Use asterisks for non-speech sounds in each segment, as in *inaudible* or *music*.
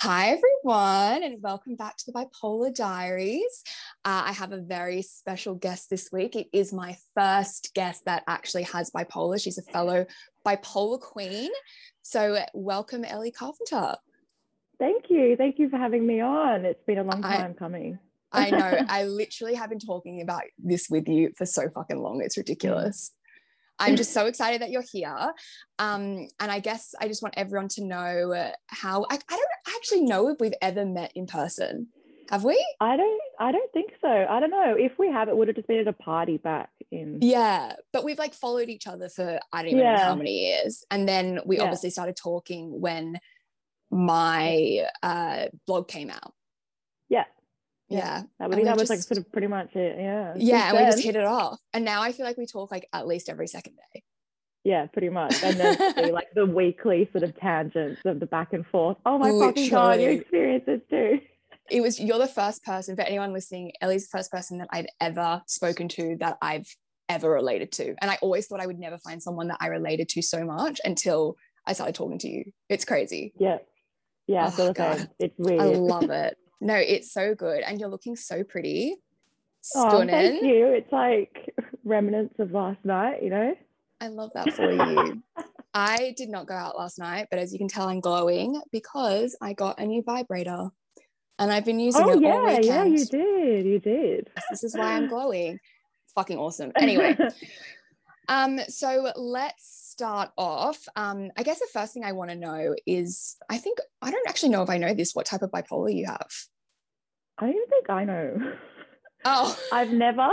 Hi, everyone, and welcome back to the Bipolar Diaries. Uh, I have a very special guest this week. It is my first guest that actually has bipolar. She's a fellow bipolar queen. So, welcome, Ellie Carpenter. Thank you. Thank you for having me on. It's been a long time I, coming. I know. *laughs* I literally have been talking about this with you for so fucking long. It's ridiculous. I'm just so excited that you're here. Um, and I guess I just want everyone to know how I, I don't actually know if we've ever met in person. Have we? I don't I don't think so. I don't know. If we have, it would have just been at a party back in Yeah. But we've like followed each other for I don't even yeah. know how many years. And then we yeah. obviously started talking when my uh blog came out. Yeah yeah. That, that was like sort of pretty much it. Yeah. Yeah and we just hit it off. And now i feel like we talk like at least every second day. Yeah pretty much. And then like the weekly sort of tangents of the back and forth. Oh my Literally. fucking god you experience this too. It was you're the first person for anyone listening ellie's the first person that i've ever spoken to that i've ever related to. And i always thought i would never find someone that i related to so much until i started talking to you. It's crazy. Yeah. Yeah oh, God. it's weird. I love it no, it's so good. And you're looking so pretty. Stunning. Oh, thank you. It's like remnants of last night, you know? I love that for you. *laughs* I did not go out last night, but as you can tell, I'm glowing because I got a new vibrator and I've been using oh, it yeah, all weekend. Yeah, Yeah, you did. You did. This is why I'm glowing. It's *laughs* fucking awesome. Anyway, *laughs* um, so let's start off, um, I guess the first thing I want to know is I think I don't actually know if I know this, what type of bipolar you have. I don't think I know. Oh, *laughs* I've never,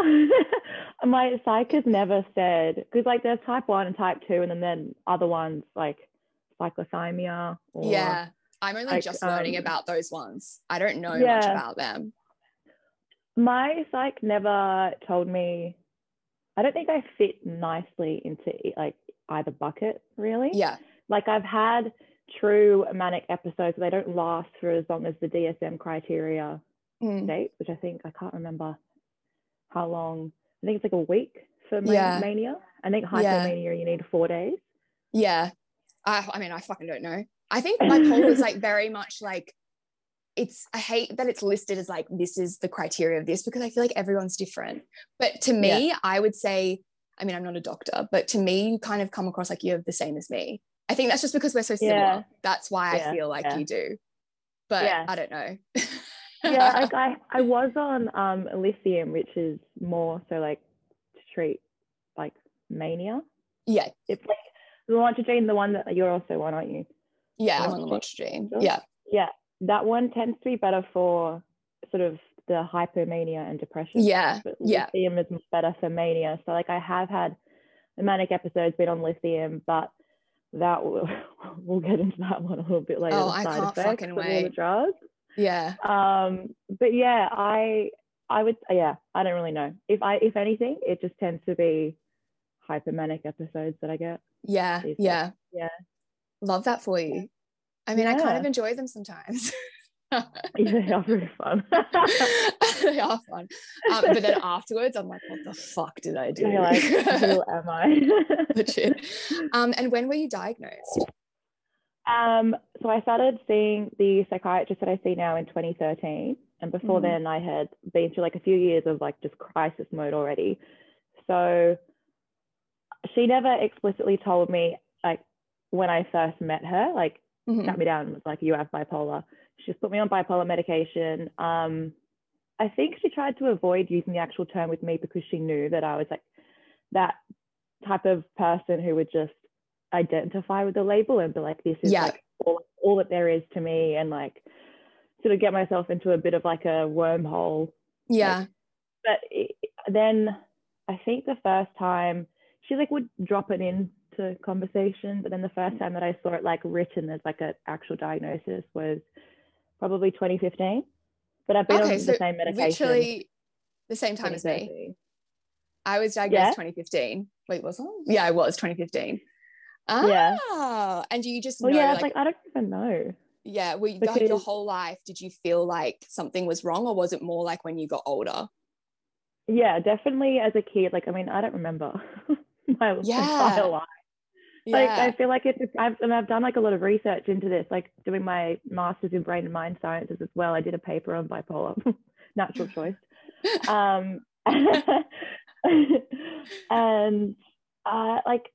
*laughs* my psych has never said, because like there's type one and type two, and then, then other ones like cyclothymia. Or, yeah, I'm only like, just learning um, about those ones. I don't know yeah. much about them. My psych never told me I don't think I fit nicely into like either bucket really. Yeah. Like I've had true manic episodes, they don't last for as long as the DSM criteria mm. state, which I think I can't remember how long. I think it's like a week for yeah. mania. I think hypomania yeah. you need four days. Yeah. I, I mean, I fucking don't know. I think bipolar is like very much like it's I hate that it's listed as like this is the criteria of this because I feel like everyone's different. But to me, yeah. I would say, I mean, I'm not a doctor, but to me, you kind of come across like you're the same as me. I think that's just because we're so similar. Yeah. That's why yeah. I feel like you do. But I don't know. yeah, like I, *laughs* I was on um lithium, which is more so like to treat like mania. Yeah. It's like the lamotrigine, the one that you're also on, aren't you? Yeah, I'm on the. Yeah. Yeah that one tends to be better for sort of the hypomania and depression. Yeah. But yeah. Lithium is better for mania. So like I have had manic episodes been on lithium, but that will, *laughs* we'll get into that one a little bit later. Oh, I can't fucking wait. The drugs. Yeah. Um, but yeah, I I would yeah, I don't really know. If I if anything, it just tends to be hypomanic episodes that I get. Yeah. Yeah. Yeah. Love that for you. I mean, yeah. I kind of enjoy them sometimes. *laughs* *laughs* yeah, they are really fun. *laughs* they are fun. Um, but then *laughs* afterwards, I'm like, what the fuck did I do? You're like, who am I? Legit. Um, and when were you diagnosed? Um, so I started seeing the psychiatrist that I see now in 2013. And before mm-hmm. then, I had been through like a few years of like just crisis mode already. So she never explicitly told me like when I first met her, like mm-hmm. sat me down and was like, you have bipolar. She just put me on bipolar medication. Um, I think she tried to avoid using the actual term with me because she knew that I was like that type of person who would just identify with the label and be like, this is yeah. like all, all that there is to me and like sort of get myself into a bit of like a wormhole. Yeah. Like, but it, then I think the first time she like would drop it in to conversation. But then the first time that I saw it like written as like an actual diagnosis was probably 2015. But I've been okay, on so the same medication. Literally the same time as me. I was diagnosed yeah? 2015. Wait, was I? Yeah, I was 2015. Ah, yeah. and do you just well, yeah, like, like, I don't even know. Yeah, well, because... your whole life, did you feel like something was wrong, or was it more like when you got older? Yeah, definitely as a kid. Like, I mean, I don't remember *laughs* my yeah. entire life like I feel like it's I've and I've done like a lot of research into this, like doing my master's in brain and mind sciences as well. I did a paper on bipolar, *laughs* natural choice. Um, *laughs* and uh, like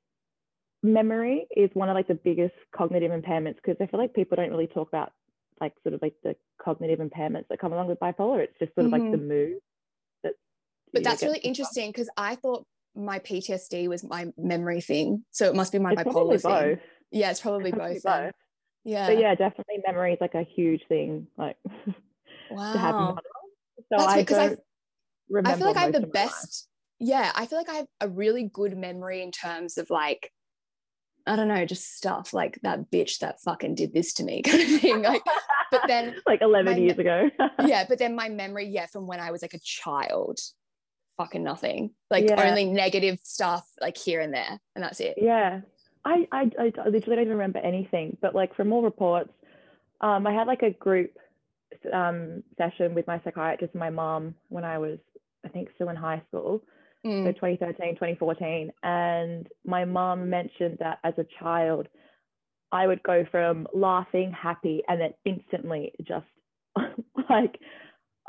memory is one of like the biggest cognitive impairments because I feel like people don't really talk about like sort of like the cognitive impairments that come along with bipolar. It's just sort of like the mood. That but that's really interesting because I thought my PTSD was my memory thing. So it must be my It's bipolar thing. both. Yeah, it's probably It's both. then. Yeah. But yeah, definitely memory is like a huge thing, like Wow. *laughs* to have. So That's I because I remember. I feel like I have the of my life. best. Yeah, I feel like I have a really good memory in terms of like, I don't know, just stuff like that bitch that fucking did this to me *laughs* kind of thing. Like, but then *laughs* like 11 my years ago. yeah, but then my memory, yeah, from when I was like a child, fucking nothing. Like Yeah. only negative stuff, like here and there, and that's it. Yeah. I, I, I literally don't even remember anything, but like from all reports, um, I had like a group um, session with my psychiatrist and my mom when I was, I think, still in high school. so Mm. 2013 2014 and my mom mentioned that as a child i would go from laughing happy and then instantly just *laughs* like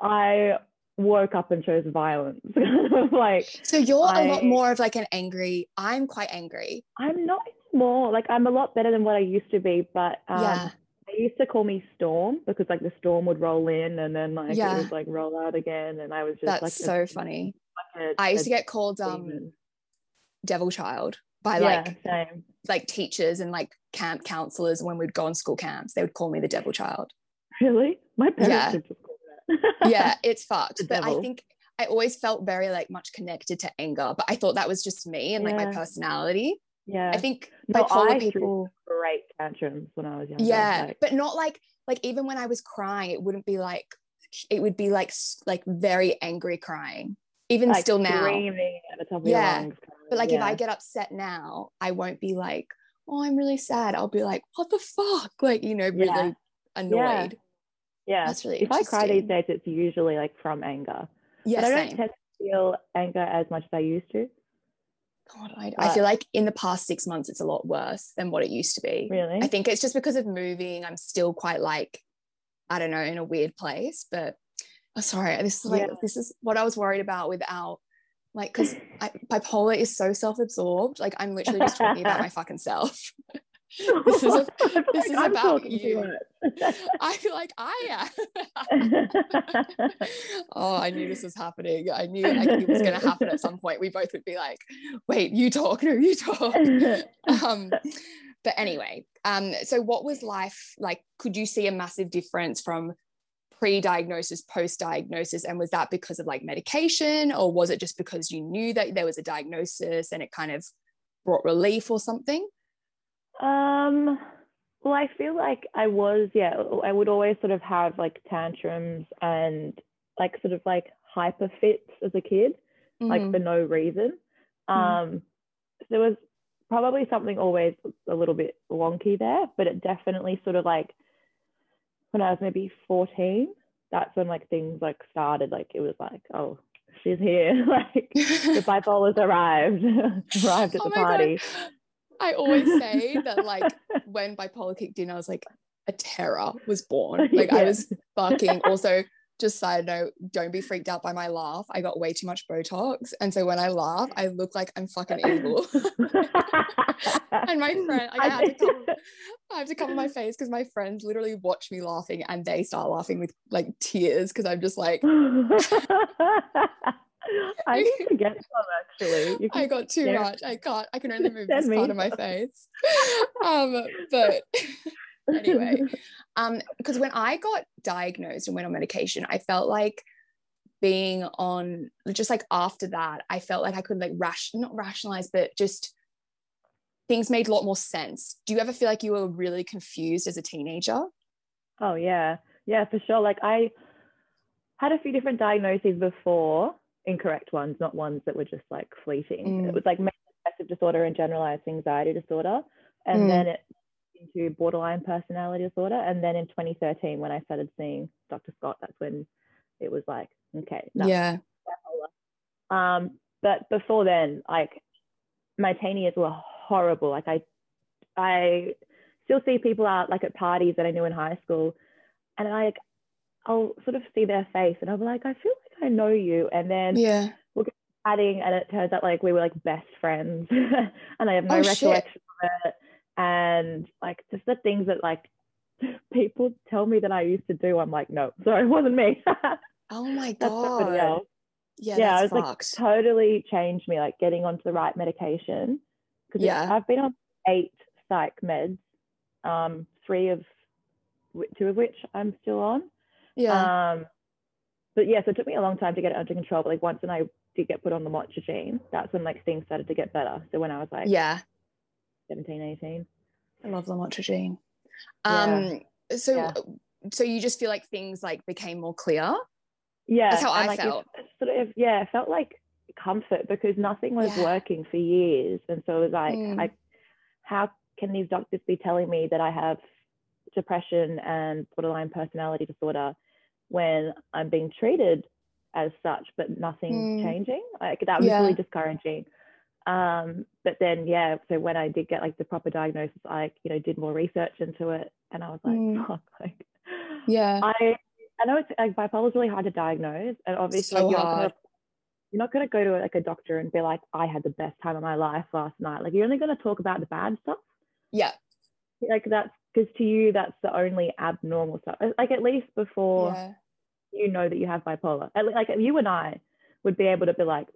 i woke up and chose violence *laughs* like So you're a lot more of like an angry. I'm quite angry. i'm not more like i'm a lot better than what i used to be but um yeah. they used to call me storm because like the storm would roll in and then like Yeah. it would like roll out again and i was just That's like so funny. I I used to get called um devil child by like yeah, like teachers and like camp counselors when we'd go on school camps. They would call me the devil child. really my parents Yeah. Yeah, it's *laughs* fucked. The but I think I always felt very like much connected to anger, but I thought that was just me and like my personality. yeah I think No, bipolar I people great tantrums when I was younger. yeah like- but not like like even when i was crying it wouldn't be like it would be like like very angry crying even like still now screaming at the top of Yeah, lungs. but like if i get upset now i won't be like oh i'm really sad i'll be like what the fuck like you know really Yeah. annoyed yeah, that's really if I cry these days, it's usually like from anger. yeah but I don't same tend to feel anger as much as I used to. God, I, I feel like in the past six months it's a lot worse than what it used to be Really? I think it's just because of moving. I'm still quite like, I don't know, in a weird place. But oh, sorry, this is like Yeah. this is what I was worried about without like because bipolar is so self-absorbed. Like I'm literally just talking about my *laughs* fucking self. *laughs* This is a- *laughs* this is I'm about you. I feel like I am. *laughs* *laughs* oh, I knew this was happening. I knew like, it was going to happen at some point. We both would be like, "Wait, you talk, no, you talk." um but anyway um so what was life like could you see a massive difference from pre-diagnosis post-diagnosis and was that because of like medication or was it just because you knew that there was a diagnosis and it kind of brought relief or something Um, well, I feel like I was, yeah, I would always sort of have like tantrums and like sort of like hyper fits as a kid, like Mhm. for no reason. Mhm. Um, there was probably something always a little bit wonky there, but it definitely sort of like when I was maybe 14, that's when like things like started. Like it was like, oh, she's here. *laughs* like the *laughs* bipolar's arrived, *laughs* arrived at Oh the party. God. I always say *laughs* that like when bipolar kicked in i was like a terror was born. *laughs* Like i was fucking also just side note don't be freaked out by my laugh. I got way too much botox. And so when i laugh i look like i'm fucking evil. *laughs* And my friend like, I, had to cover, I have to cover my face because my friends literally watch me laughing and they start laughing with like tears because i'm just like *laughs* I need to get some actually. I got too yeah. much. I can't. I can only move this part of my face. Um, but *laughs* anyway, um, because when I got diagnosed and went on medication, I felt like being on just like after that, I felt like I could like rash not rationalize, but just things made a lot more sense. Do you ever feel like you were really confused as a teenager? Oh yeah, yeah, for sure. Like I had a few different diagnoses before, incorrect ones, not ones that were just like fleeting. Mm. It was like major depressive disorder and generalized anxiety disorder, and Mm. then it into borderline personality disorder. And then in 2013, when I started seeing Dr. Scott, that's when it was like, okay, no, Yeah. Um, but before then, like my teen years were horrible. Like I I still see people out like at parties that I knew in high school, and I like I'll sort of see their face, and I'll be like, I feel like I know you, and then Yeah. We're chatting, and it turns out like we were like best friends, *laughs* and I have no Oh, shit. recollection of it, and like just the things that like *laughs* people tell me that I used to do, I'm like, no, *laughs* sorry, it wasn't me. Oh my god. Yeah, Yeah, I was like, totally changed me, like getting onto the right medication. Because Yeah. I've been on eight psych meds, um, three of two of which I'm still on. yeah. Um, but yeah, so it took me a long time to get it under control. But like once when I did get put on lamotrigine, that's when like things started to get better. So when I was like yeah. 17, 18. I love lamotrigine. Yeah. Um so Yeah. so you just feel like things like became more clear? Yeah. That's how I like, felt. Sort of, yeah, it felt like comfort because nothing was Yeah. working for years. And so it was like, Mm. I, how can these doctors be telling me that I have depression and borderline personality disorder when I'm being treated as such, but nothing's Mm. changing? Like that was Yeah. really discouraging. Um, but then, yeah, so when I did get like the proper diagnosis, I, you know, did more research into it and I was like, Mm. *laughs* fuck, like, Yeah. I I know it's like bipolar is really hard to diagnose, and obviously So like, you're not gonna you're not gonna go to like a doctor and be like, I had the best time of my life last night. Like you're only gonna talk about the bad stuff. yeah. Like that's because to you that's the only abnormal stuff. Like at least before Yeah. You know that you have bipolar. Like you and I would be able to be like,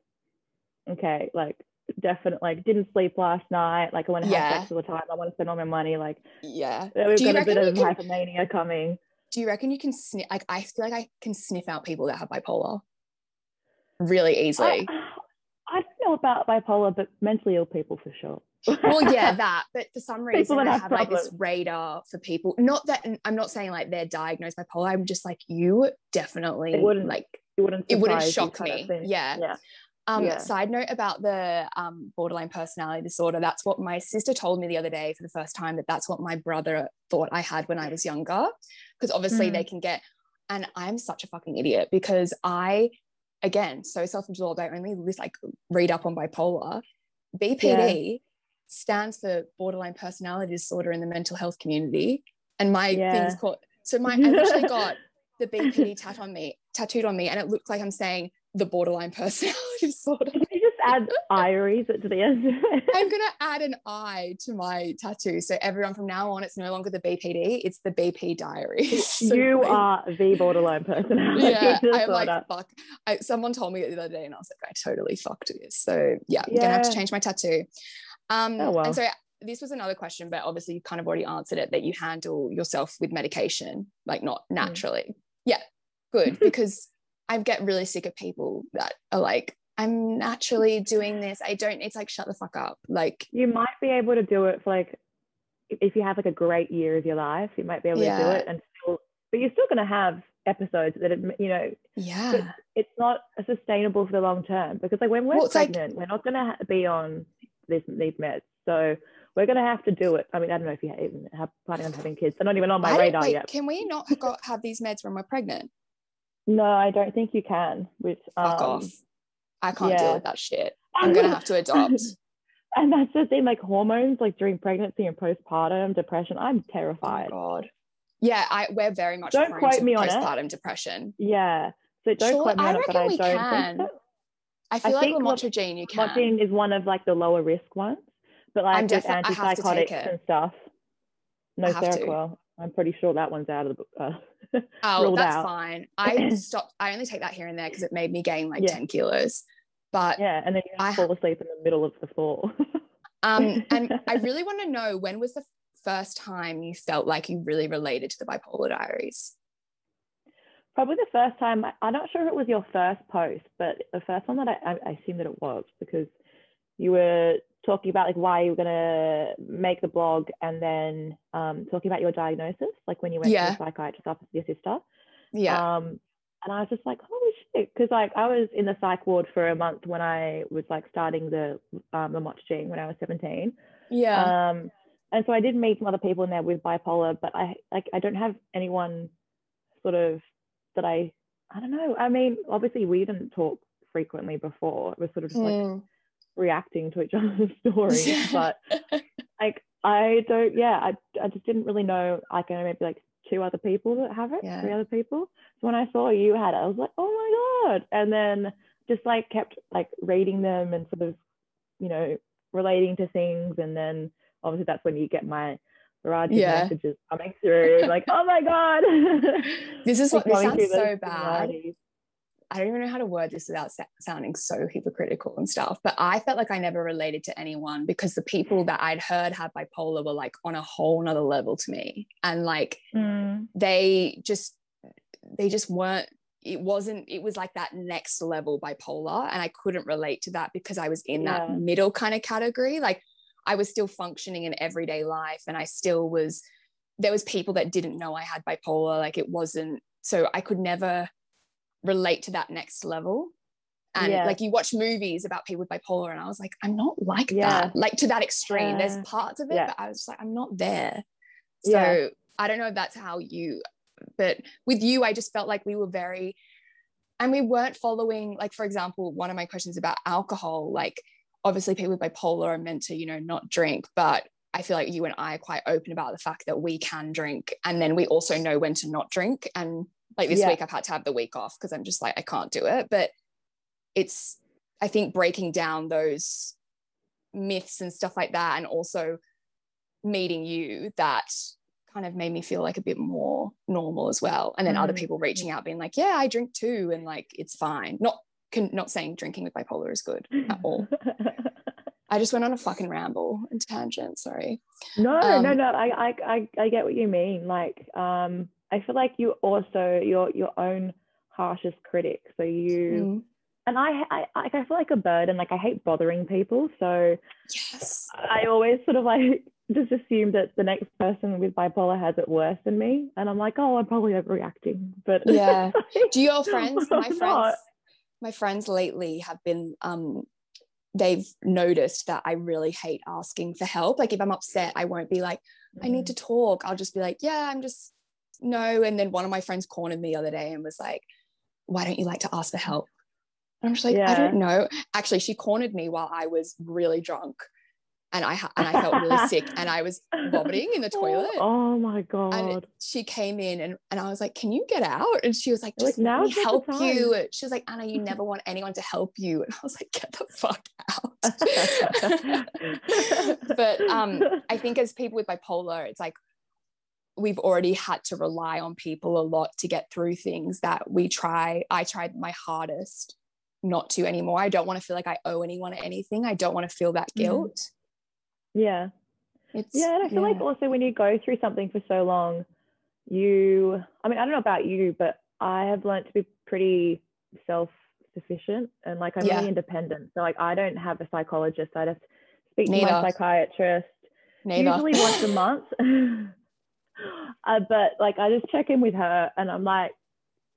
okay, like definitely like didn't sleep last night. Like I want to have Yeah. sex all the time. I want to spend all my money. Like Yeah. we've got a bit of can- hypomania coming. Do you reckon you can sniff like I feel like I can sniff out people that have bipolar really easily? I, I don't know about bipolar, but mentally ill people for sure. Well *laughs* yeah that but for some reason i have have like this radar for people not that i'm not saying like they're diagnosed bipolar i'm just like you definitely It wouldn't like it wouldn't it wouldn't shock me yeah. Yeah. Um yeah. side note about the um borderline personality disorder that's what my sister told me the other day for the first time that that's what my brother thought i had when i was younger because obviously Mm. they can get and i'm such a fucking idiot because i again so self-absorbed i only like read up on bipolar bpd stands for borderline personality disorder in the mental health community. And my Yeah. thing's called so my i *laughs* literally got the bpd tat on me tattooed on me and it looked like i'm saying the borderline personality *laughs* disorder. Can you just add iris to the end? *laughs* i'm gonna add an i to my tattoo. So everyone from now on it's no longer the bpd it's the bp diaries. So you my- are the borderline personality yeah i'm like fuck. I, someone told me it the other day and i was like i totally fucked this. So yeah i'm gonna have to change my tattoo um Oh, well. and so this was another question but obviously you kind of already answered it that you handle yourself with medication like not Hmm. naturally. Yeah good *laughs* because i get really sick of people that are like i'm naturally doing this. I don't it's like shut the fuck up. Like you might be able to do it for like if- you have like a great year of your life, you might be able to do it and still but you're still gonna have episodes that it, you know yeah. it's not sustainable for the long term because like when we're Well, it's like- pregnant, we're not going to be on this, these meds. So we're going to have to do it. I mean, I don't know if you even have planning on having kids. They're not even on my I radar wait, yet. can we not go, have these meds when we're pregnant No, I don't think you can. With fuck um, off i can't deal with that shit i'm gonna have to adopt *laughs* and that's the thing, like hormones, like during pregnancy and postpartum depression. I'm Oh terrified. God. Yeah, I we're very much Don't quote me on it. postpartum depression. yeah. So don't Sure, quote me I on it, but I don't can. think so. I feel like think what- lamotrigine you can. Lamotrigine is one of like the lower risk ones, but like I'm with defi- I have to take antipsychotics it. and stuff. No I. Seroquel. I'm pretty sure that one's out of the book. Uh, *laughs* oh, that's out. fine. *clears throat* I stopped. I only take that here and there because it made me gain like Yeah. ten kilos. But yeah, and then you I fall asleep in the middle of the floor. *laughs* um, and I really want to know when was the first time you felt like you really related to the bipolar diaries? Probably the first time. I- I'm not sure if it was your first post, but the first one that I, I, assume that it was because you were talking about like why you were gonna make the blog and then um, talking about your diagnosis, like when you went Yeah. to the psychiatrist after your sister. Yeah. Um, and I was just like, holy shit, because like I was in the psych ward for a month when I was like starting the um, lamotrigine when I was 17. yeah. Um, and so I did meet some other people in there with bipolar, but I like I don't have anyone sort of that I I don't know. I mean, obviously we didn't talk frequently before. It was sort of just like Mm. reacting to each other's *laughs* stories, *laughs* but like I don't. Yeah, I I just didn't really know. I can maybe like two other people that have it, Yeah. three other people. So when I saw you had it, I was like, oh my god! And then just like kept like reading them and sort of, you know, relating to things, and then obviously that's when you get my variety Yeah. messages coming through, like, oh my god! *laughs* This is what this sounds so bad. I don't even know how to word this without sounding so hypocritical and stuff, but I felt like I never related to anyone because the people that I'd heard had bipolar were like on a whole nother level to me. And like Mm, they just, they just weren't, it wasn't, it was like that next level bipolar. And I couldn't relate to that because I was in Yeah. that middle kind of category. Like I was still functioning in everyday life and I still was, there was people that didn't know I had bipolar. Like it wasn't, so I could never relate to that next level and Yeah. like you watch movies about people with bipolar and i was like i'm not like Yeah. that like to that extreme there's parts of it Yeah. but i was just like i'm not there so i don't know if that's how you but with you i just felt like we were very and we weren't following like for example one of my questions about alcohol like obviously people with bipolar are meant to you know not drink but i feel like you and i are quite open about the fact that we can drink and then we also know when to not drink. And like this Yeah. week i've had to have the week off because i'm just like i can't do it. But it's i think breaking down those myths and stuff like that and also meeting you that kind of made me feel like a bit more normal as well. And then other Mm. people reaching out being like yeah i drink too and like it's fine. Not can, not saying drinking with bipolar is good at all *laughs* i just went on a fucking ramble and tangent sorry No, no, Um, no. I, I, I, I get what you mean. Like, um, I feel like you also your your own harshest critic. So you Mm. and I, I, I I feel like a bird, and like I hate bothering people. So yes I always sort of like *laughs* just assume that the next person with bipolar has it worse than me, and I'm like, oh, I'm probably overreacting. But Yeah. *laughs* do your friends my *laughs* friends my friends lately have been um they've noticed that i really hate asking for help. Like if i'm upset i won't be like i need mm-hmm. to talk. I'll just be like yeah i'm just no. And then one of my friends cornered me the other day and was like why don't you like to ask for help? And i'm just like i don't know. Actually she cornered me while i was really drunk and i and i felt really *laughs* sick and i was vomiting in the toilet Oh, my god! and she came in and, and I was like, Can you get out? And she was like, You're like, Just let me "Now's not the help you. She was like, Anna, you never want anyone to help you. And I was like, Get the fuck out. *laughs* but um, I *laughs* think as people with bipolar, it's like we've already had to rely on people a lot to get through things that we try. I tried my hardest not to anymore. I don't want to feel like I owe anyone anything. I don't want to feel that Mhm. guilt. Yeah. It's Yeah, and I feel like also when you go through something for so long, you, I mean, I don't know about you, but I have learned to be pretty self sufficient and like I'm Yeah. really independent. So, like, I don't have a psychologist. I just speak to my psychiatrist neither. usually once a *laughs* month. *laughs* uh, but like, I just check in with her and I'm like,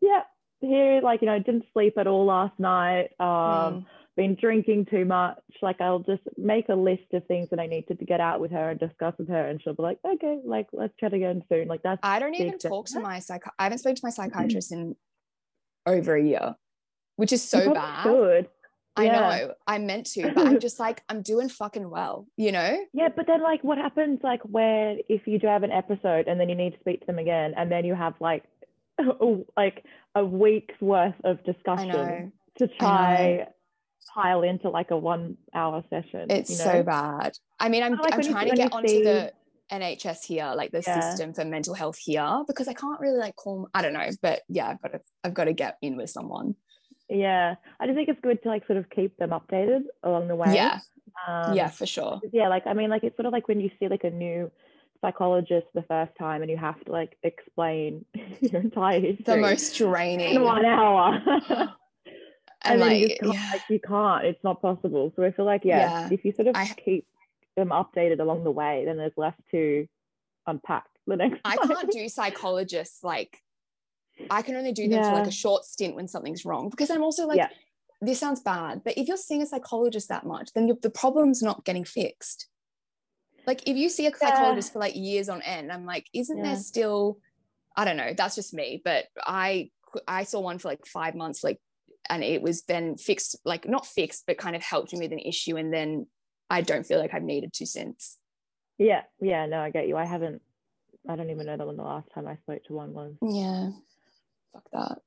yeah, here, like, you know, didn't sleep at all last night. Um, Mm. Been drinking too much. Like I'll just make a list of things that I need to, to get out with her and discuss with her, and she'll be like, okay, like let's chat again soon. Like that's I don't even talk to my psych. I haven't spoken to my psychiatrist in over a year, which is so bad. should. I Yeah. know I meant to, but I'm *laughs* just like I'm doing fucking well, you know. Yeah, but then like what happens like where if you do have an episode and then you need to speak to them again and then you have like *laughs* like a week's worth of discussion to try pile into like a one hour session. it's you know? so bad. I mean, I'm like I'm trying to get onto see- the NHS here, like the Yeah. system for mental health here, because I can't really like call. I don't know, but yeah, I've got to I've got to get in with someone. Yeah. I just think it's good to like sort of keep them updated along the way. Yeah, Um, yeah, for sure. yeah like i mean like it's sort of like when you see like a new psychologist the first time and you have to like explain *laughs* your entire history The most draining. in draining. one hour *laughs* and then you like, can't, yeah. like you can't it's not possible so i feel like yeah, Yeah. if you sort of I- keep them updated along the way then there's less to unpack the next I time. can't do psychologists like I can only do them for like a short stint when something's wrong because I'm also like Yeah. this sounds bad but if you're seeing a psychologist that much then the problem's not getting fixed like if you see a psychologist for like years on end I'm like isn't Yeah. there still I don't know that's just me but I I saw one for like 5 months like and it was then fixed like not fixed but kind of helped me with an issue and then I don't feel like I've needed to since Yeah, yeah, no, I get you. I haven't. I don't even know that when the last time I spoke to one was. Yeah, fuck that.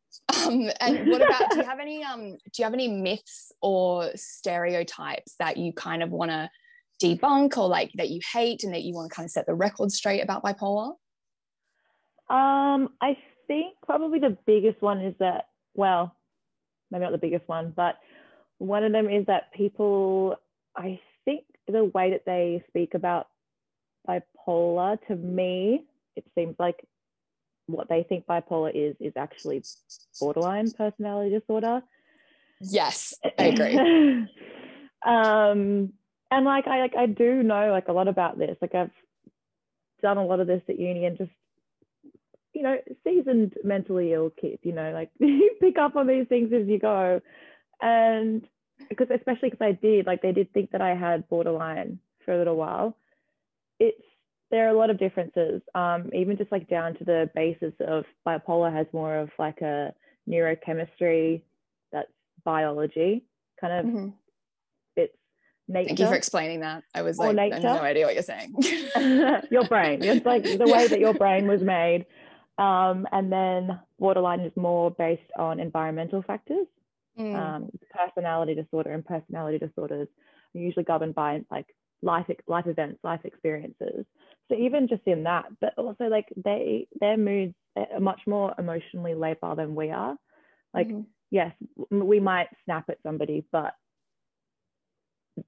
Um, and what about? do you have any um? Do you have any myths or stereotypes that you kind of want to debunk, or like that you hate, and that you want to kind of set the record straight about bipolar? Um, I think probably the biggest one is that. Well, maybe not the biggest one, but one of them is that people. I think the way that they speak about bipolar to me it seems like what they think bipolar is is actually borderline personality disorder yes i agree *laughs* um and like i like i do know like a lot about this like i've done a lot of this at uni and just you know seasoned mentally ill kids you know like *laughs* you pick up on these things as you go and because especially because i did like they did think that i had borderline for a little while it's there are a lot of differences, um, even just like down to the basis of bipolar has more of like a neurochemistry that's biology kind of mm-hmm. it's nature. Thank you for explaining that. I was like, nature. I have no idea what you're saying. *laughs* your brain. It's like the way that your brain was made. Um, and then borderline is more based on environmental factors. Mm. Um, personality disorder and personality disorders are usually governed by like life life events, life experiences. So even just in that, but also like they their moods are much more emotionally labile than we are. Like mm-hmm. yes, we might snap at somebody, but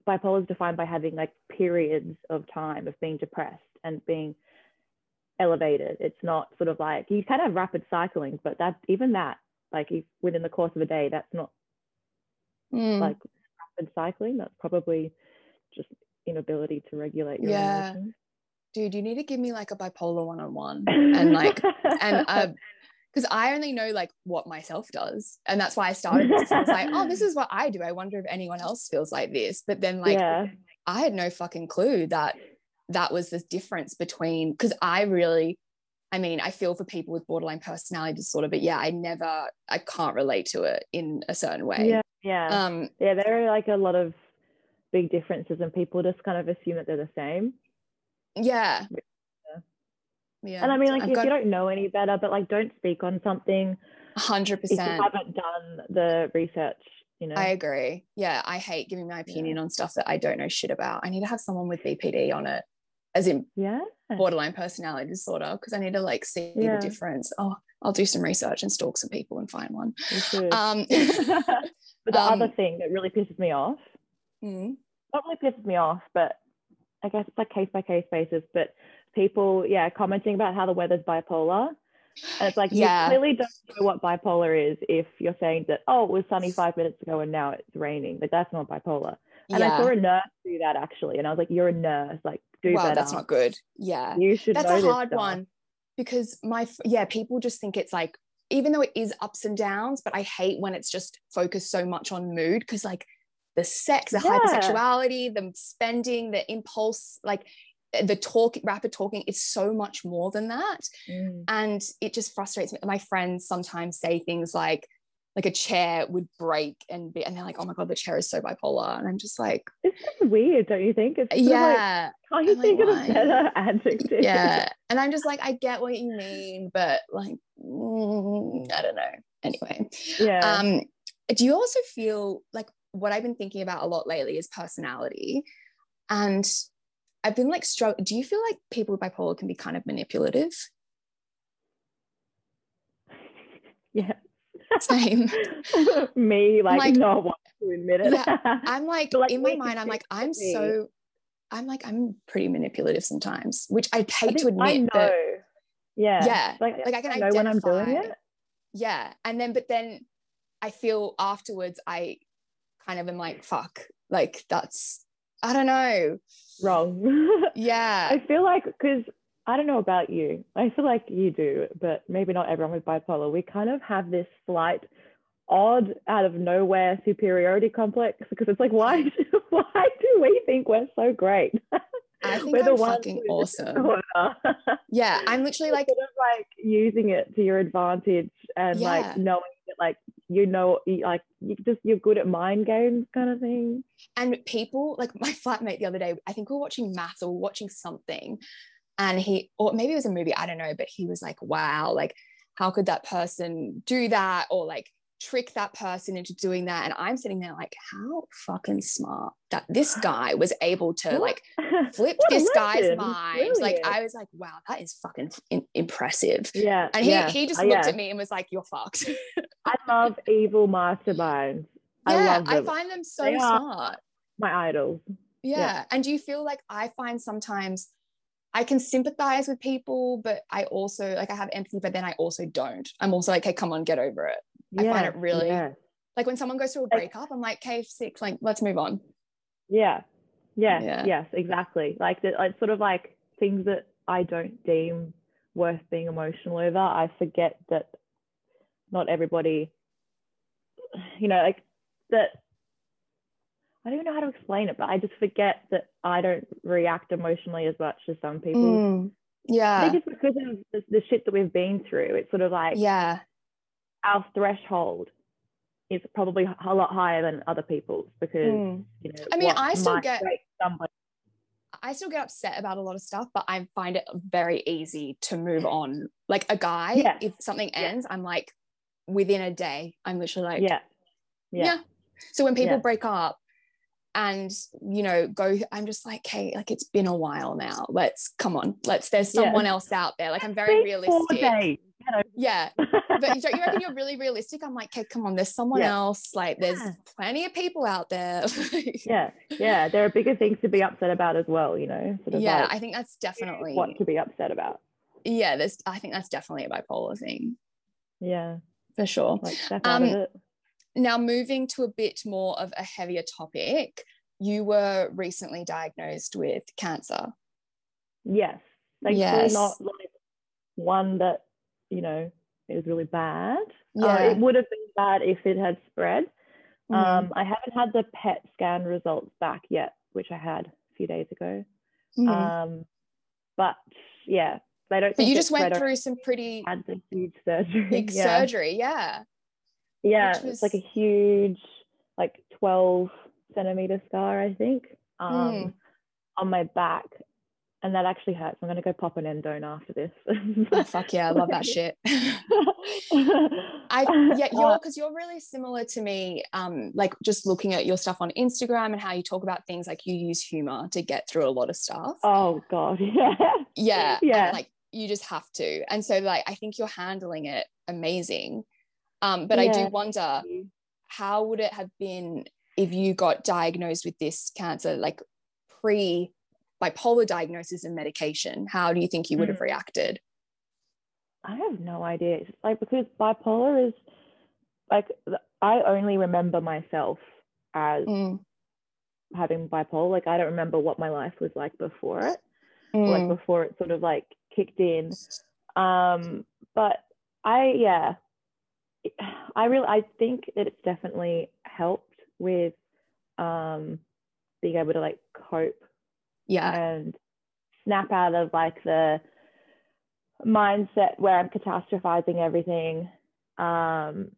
bipolar is defined by having like periods of time of being depressed and being elevated. It's not sort of like you kind of rapid cycling, but that even that, like if within the course of a day, that's not mm. like rapid cycling. That's probably just inability to regulate your yeah. emotions. Dude, you need to give me like a bipolar one on one and like and uh *laughs* because *laughs* I only know like what myself does. And that's why I started this. I was like, oh, this is what I do. I wonder if anyone else feels like this. But then like yeah. I had no fucking clue that that was the difference between because I really I mean, I feel for people with borderline personality disorder, but yeah, I never I can't relate to it in a certain way. Yeah. Yeah. Um yeah, there are like a lot of big differences and people just kind of assume that they're the same. Yeah. Yeah. And I mean, like, I've if got... you don't know any better, but like, don't speak on something. 100%. If you haven't done the research, you know. I agree. Yeah. I hate giving my opinion yeah. on stuff that I don't know shit about. I need to have someone with BPD on it, as in yeah. borderline personality disorder, because I need to like see yeah. the difference. Oh, I'll do some research and stalk some people and find one. Um, *laughs* but the um, other thing that really pisses me off mm not really pisses me off, but I guess it's like case by case basis. But people, yeah, commenting about how the weather's bipolar. And it's like yeah. you clearly don't know what bipolar is if you're saying that, oh, it was sunny five minutes ago and now it's raining. Like that's not bipolar. And yeah. I saw a nurse do that actually. And I was like, you're a nurse, like do well, better. That's not good. Yeah. You should That's a hard one because my yeah, people just think it's like even though it is ups and downs, but I hate when it's just focused so much on mood because like the sex, the yeah. hypersexuality, the spending, the impulse, like the talk, rapid talking is so much more than that. Mm. And it just frustrates me. My friends sometimes say things like, like a chair would break and be, and they're like, oh my God, the chair is so bipolar. And I'm just like, it's just weird, don't you think? It's yeah. Like, can't you I'm think like, of a better *laughs* adjective? Yeah. And I'm just like, I get what you mean, but like, mm, I don't know. Anyway. Yeah. Um, do you also feel like what I've been thinking about a lot lately is personality. And I've been like, struggle. Do you feel like people with bipolar can be kind of manipulative? *laughs* Yeah. Same. *laughs* Me, like, like not want to admit it. Yeah, I'm *laughs* like, like in my mind, I'm like, I'm me. so, I'm like, I'm pretty manipulative sometimes, which I hate I to admit. I know. But, yeah. Yeah. Like, like I can I know when I'm doing it. Yeah. And then, but then I feel afterwards, I kind of am like, fuck, like that's, I don't know. Wrong. *laughs* yeah. I feel like, because I don't know about you, I feel like you do, but maybe not everyone with bipolar. We kind of have this slight, odd, out of nowhere superiority complex because it's like, why, *laughs* why do we think we're so great? *laughs* I think we're I'm fucking awesome. *laughs* yeah, I'm literally like, sort of like using it to your advantage and yeah. like knowing that like you know like you just you're good at mind games kind of thing and people like my flatmate the other day i think we were watching maths or watching something and he or maybe it was a movie i don't know but he was like wow like how could that person do that or like trick that person into doing that? And i'm sitting there like how fucking smart that this *gasps* guy was able to like *laughs* flip this guy's mind. Brilliant. like i was like wow that is fucking in- impressive. Yeah and he, yeah. he just uh, looked yeah. at me and was like you're fucked. I love *laughs* evil masterminds. Yeah i, I find them so they smart. my idols. Yeah. yeah and do you feel like i find sometimes I can sympathize with people, but I also like I have empathy, but then I also don't. I'm also like, hey, come on, get over it. I find it really like when someone goes through a breakup, I'm like, okay, six, like let's move on. Yeah. Yeah. yeah. Yes, exactly. Like the, it's sort of like things that I don't deem worth being emotional over. I forget that not everybody, you know, like that I don't even know how to explain it, but I just forget that I don't react emotionally as much as some people. Mm, yeah. I think it's because of the, the, shit that we've been through. It's sort of like yeah, our threshold is probably a lot higher than other people's because mm. you know. I mean, I still get somebody. I still get upset about a lot of stuff, but I find it very easy to move on. Like a guy, yeah. if something ends, yeah. I'm like, within a day, I'm literally like, yeah, yeah. yeah. So when people break up, and you know go i'm just like hey like it's been a while now. Let's come on. Let's there's someone yeah. else out there. Like i'm very realistic. yeah. But *laughs* don't you reckon you're really realistic? I'm like okay come on. There's someone yeah. else. Like there's yeah. plenty of people out there. *laughs* Yeah. Yeah. There are bigger things to be upset about as well you know sort of yeah. like, i think that's definitely what to be upset about. Yeah there's i think that's definitely a bipolar thing. Yeah. For sure. Like, step um, now, moving to a bit more of a heavier topic, you were recently diagnosed with cancer. Yes. Thankfully, yes. not like one that, you know, it was really bad. Uh, yeah. Uh, it would have been bad if it had spread. Mm. Um, I haven't had the PET scan results back yet, which I had a few days ago. Mm. Um, but yeah, they don't. But you just went through some pretty had the huge surgery. *laughs* Big yeah. surgery, yeah. Yeah, was... it's like a huge, like 12 centimeter scar, I think, um, mm. on my back. And that actually hurts. I'm going to go pop an endone after this. oh, fuck yeah. I love that *laughs* shit. *laughs* I, yeah, you're, because you're really similar to me. Um, like just looking at your stuff on Instagram and how you talk about things, like you use humor to get through a lot of stuff. Oh, God. *laughs* Yeah. Yeah. Yeah. like you just have to. And so, like, I think you're handling it amazing. Um, but yeah. I do wonder how would it have been if you got diagnosed with this cancer, like pre bipolar diagnosis and medication? How do you think you would have mm. reacted? I have no idea. It's like because bipolar is like I only remember myself as mm. having bipolar. Like I don't remember what my life was like before it, mm. like before it sort of like kicked in. Um, but I yeah, *sighs* I really I think that it's definitely helped with um, being able to like cope yeah. and snap out of like the mindset where I'm catastrophizing everything. Um,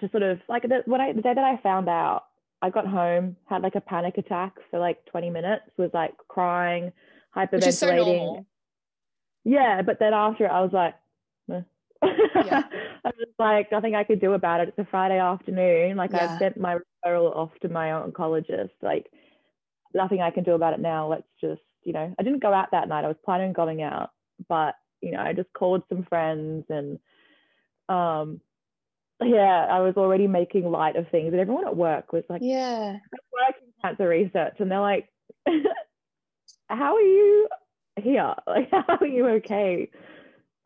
to sort of like the, I the day that I found out I got home had like a panic attack for like 20 minutes was like crying hyperventilating. so yeah but then after I was like yeah. *laughs* I was like, nothing I could do about it. It's a Friday afternoon. Like yeah. I sent my referral off to my oncologist. Like nothing I can do about it now. Let's just, you know, I didn't go out that night. I was planning on going out, but you know, I just called some friends and um yeah, I was already making light of things. And everyone at work was like, Yeah, I'm working cancer research. And they're like, *laughs* How are you here? *laughs* Like, how are you okay?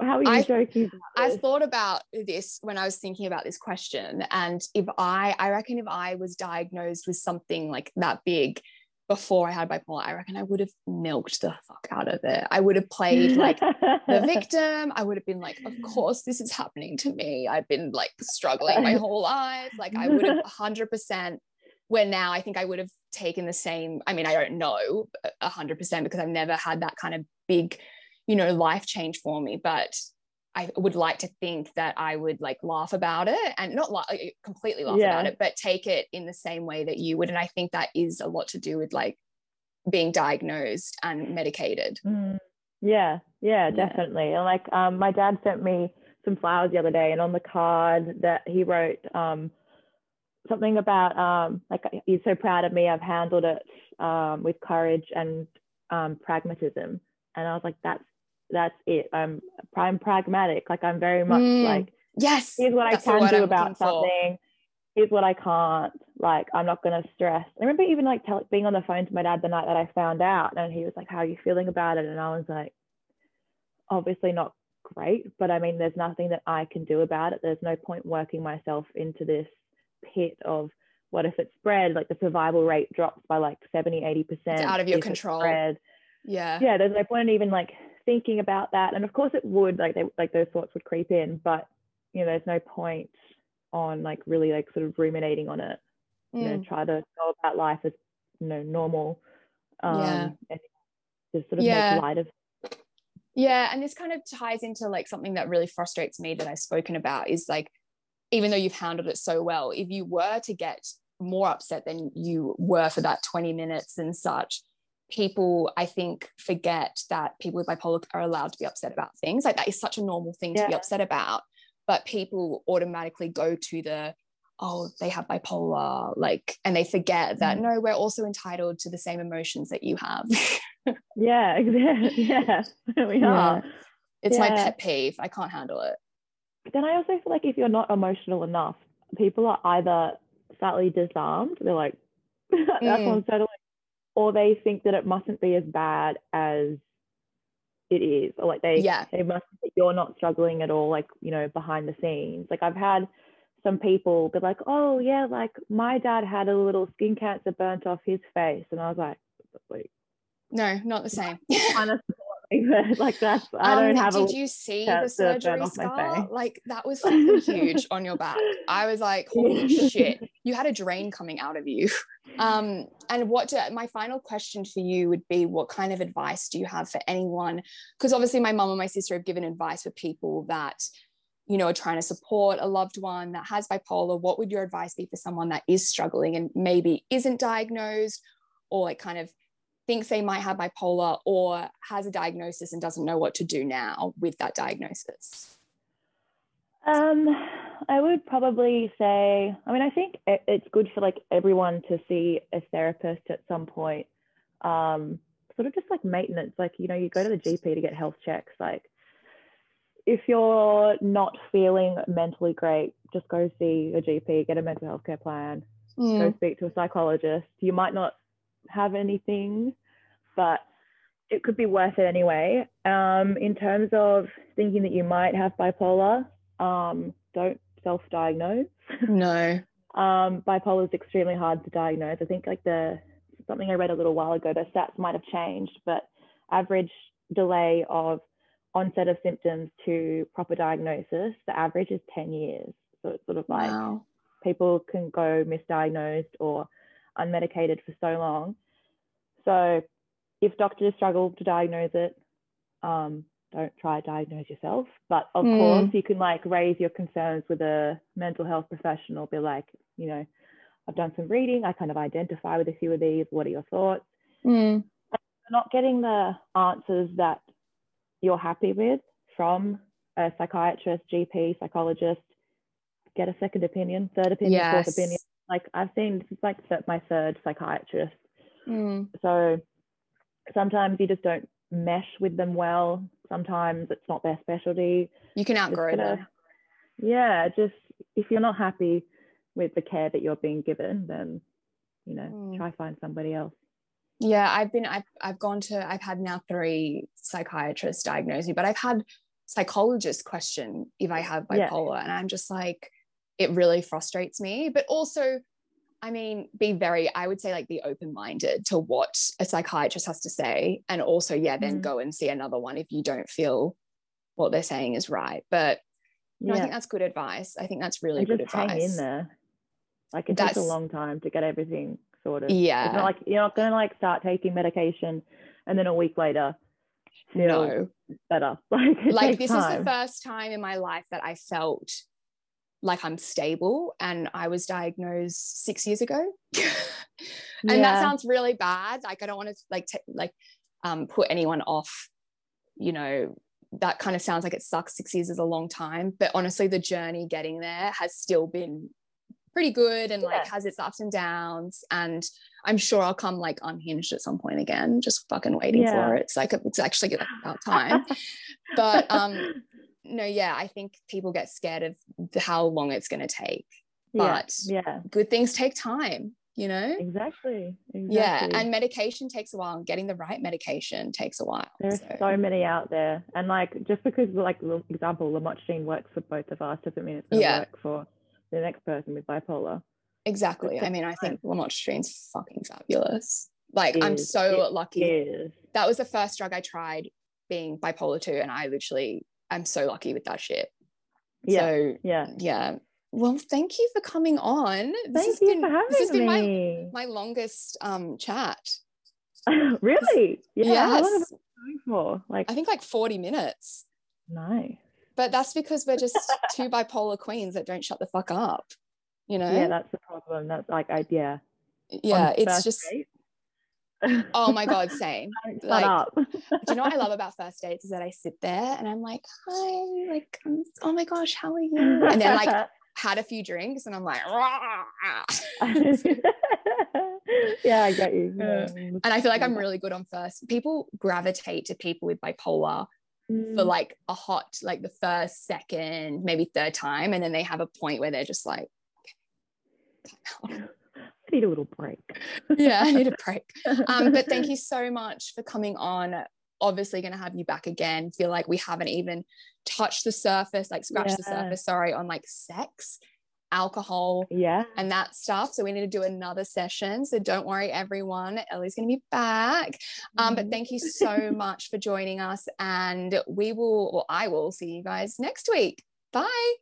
How are you I, joking? I thought about this when I was thinking about this question. And if I, I reckon if I was diagnosed with something like that big before I had bipolar, I reckon I would have milked the fuck out of it. I would have played like the *laughs* victim. I would have been like, of course, this is happening to me. I've been like struggling my whole life. Like I would have *laughs* 100% where now I think I would have taken the same. I mean, I don't know 100% because I've never had that kind of big you know life change for me but I would like to think that I would like laugh about it and not like completely laugh Yeah. about it, but take it in the same way that you would. And I think that is a lot to do with like being diagnosed and medicated. Mm. Yeah, yeah, Yeah. definitely. And like um my dad sent me some flowers the other day and on the card that he wrote um something about um like he's so proud of me I've handled it um with courage and um pragmatism and I was like that's that's it I'm I'm pragmatic like I'm very much Mm, like Yes. here's what I can do I'm about looking for. something. Here's what I can't. Like, I'm not going to stress. I remember even like tell, being on the phone to my dad the night that I found out, and he was like, "How are you feeling about it?" And I was like, "Obviously not great, but I mean, there's nothing that I can do about it. There's no point working myself into this pit of what if it spread? Like the survival rate drops by like 70, 80 percent. out of your control. Yeah. yeah there's no point in even like thinking about that and of course it would like they like those thoughts would creep in but you know there's no point on like really like sort of ruminating on it you know Mm. try to go about life as you know normal um Yeah. and just sort of Yeah. make light of Yeah, and this kind of ties into like something that really frustrates me that I've spoken about is like, even though you've handled it so well, if you were to get more upset than you were for that 20 minutes and such, people I think forget that people with bipolar are allowed to be upset about things. Like that is such a normal thing to be upset about. But people automatically go to the, oh, they have bipolar, like, and they forget that Mhm. no, we're also entitled to the same emotions that you have. *laughs* yeah exactly *laughs* yeah *laughs* we are It's my pet peeve. I can't handle it. But then I also feel like if you're not emotional enough, people are either slightly disarmed, they're like, that's Mm. unsettling, or they think that it mustn't be as bad as it is, or like they Yeah. they must you're not struggling at all, like you know, behind the scenes. Like I've had some people be like, oh yeah, like my dad had a little skin cancer burnt off his face, and I was like, No, not the same. *laughs* kind of *laughs* like that. I don't Um, have a Did you see the surgery scar? Like that was *laughs* huge on your back. I was like, *laughs* holy shit, you had a drain coming out of you. Um, and what do, my final question for you would be what kind of advice do you have for anyone? Because obviously my mum and my sister have given advice for people that, you know, are trying to support a loved one that has bipolar. What would your advice be for someone that is struggling and maybe isn't diagnosed or like kind of thinks they might have bipolar or has a diagnosis and doesn't know what to do now with that diagnosis? Um, I would probably say, I mean, I think it's good for like everyone to see a therapist at some point. Um, sort of just like maintenance, like, you know, you go to the GP to get health checks. Like, if you're not feeling mentally great, just go see a GP, get a mental health care plan, go speak to a psychologist. You might not have anything, but it could be worth it anyway. Um, in terms of thinking that you might have bipolar, um, don't self-diagnose. *laughs* No. um, bipolar is extremely hard to diagnose. I think like the something I read a little while ago, the stats might have changed, but average delay of onset of symptoms to proper diagnosis, the average is 10 years. So it's sort of like Wow. people can go misdiagnosed or unmedicated for so long. So if doctors struggle to diagnose it, um, don't try to diagnose yourself. But of Mm. course, you can like raise your concerns with a mental health professional. Be like, you know, I've done some reading. I kind of identify with a few of these. What are your thoughts? Mm. Not getting the answers that you're happy with from a psychiatrist, GP, psychologist. Get a second opinion, third opinion, fourth opinion. Like I've seen, this is like th- my third psychiatrist. Mm. So sometimes you just don't mesh with them well. Sometimes it's not their specialty. You can Just outgrow gotta- them. Yeah, just if you're not happy with the care that you're being given, then you know, Mm. try find somebody else. Yeah, I've been I've I've gone to I've had now three psychiatrists diagnose me, but I've had psychologists question if I have Yeah. bipolar, and I'm just like, it really frustrates me. But also, I mean, be very I would say like be open minded to what a psychiatrist has to say, and also yeah, then Mm. go and see another one if you don't feel what they're saying is right. But no, I Yeah, think that's good advice. I think that's really and good just advice. hang in there. Like it takes a long time to get everything sorted. Yeah. It's not like you're not gonna like start taking medication and then a week later no better. *laughs* Like, like this is the first time in my life that I felt like I'm stable and I was diagnosed 6 years ago. *laughs* and that sounds really bad. Like I don't want to like t- like um put anyone off, you know, that kind of sounds like it sucks 6 years is a long time, but honestly the journey getting there has still been pretty good and like has its ups and downs and I'm sure I'll come like unhinged at some point again, just fucking waiting Yeah. for it. It's like it's actually about time. *laughs* but um no yeah i think people get scared of how long it's going to take but yeah, good things take time you know exactly, exactly. yeah and medication takes a while and getting the right medication takes a while There's so, so many out there, and like just because, like, example, lamotrigine works for both of us doesn't mean it's going to Yeah. work for the next person with bipolar. exactly i mean i think lamotrigine's fucking fabulous like i'm Is- so it lucky Is that was the first drug i tried being bipolar 2 and i literally i'm so lucky with that shit yeah, so yeah. yeah well thank you for coming on this Thank has you been for having this has been my me. my longest um chat *laughs* really? Yeah. How long have yes for? Like, i think like 40 minutes nice. but that's because we're just two bipolar queens that don't shut the fuck up you know Yeah, that's the problem. That's like, I yeah. yeah it's just date, oh my *laughs* god same like, up. do you know what i love about first dates is that i sit there and i'm like hi like oh my gosh how are you and then like *laughs* had a few drinks and i'm like *laughs* yeah, I get you. And i feel like i'm really good on first people gravitate to people with bipolar for Mm, like a hot like the first second maybe third time and then they have a point where they're just like okay, time out. I need a little break. yeah i need a *laughs* break. Um but thank you so much for coming on. Obviously going to have you back again. Feel like we haven't even touched the surface like scratched the surface sorry on like sex alcohol Yeah. and that stuff. So we need to do another session. So don't worry everyone. Ellie's going to be back. Um but thank you so much for joining us and we will or i will see you guys next week. Bye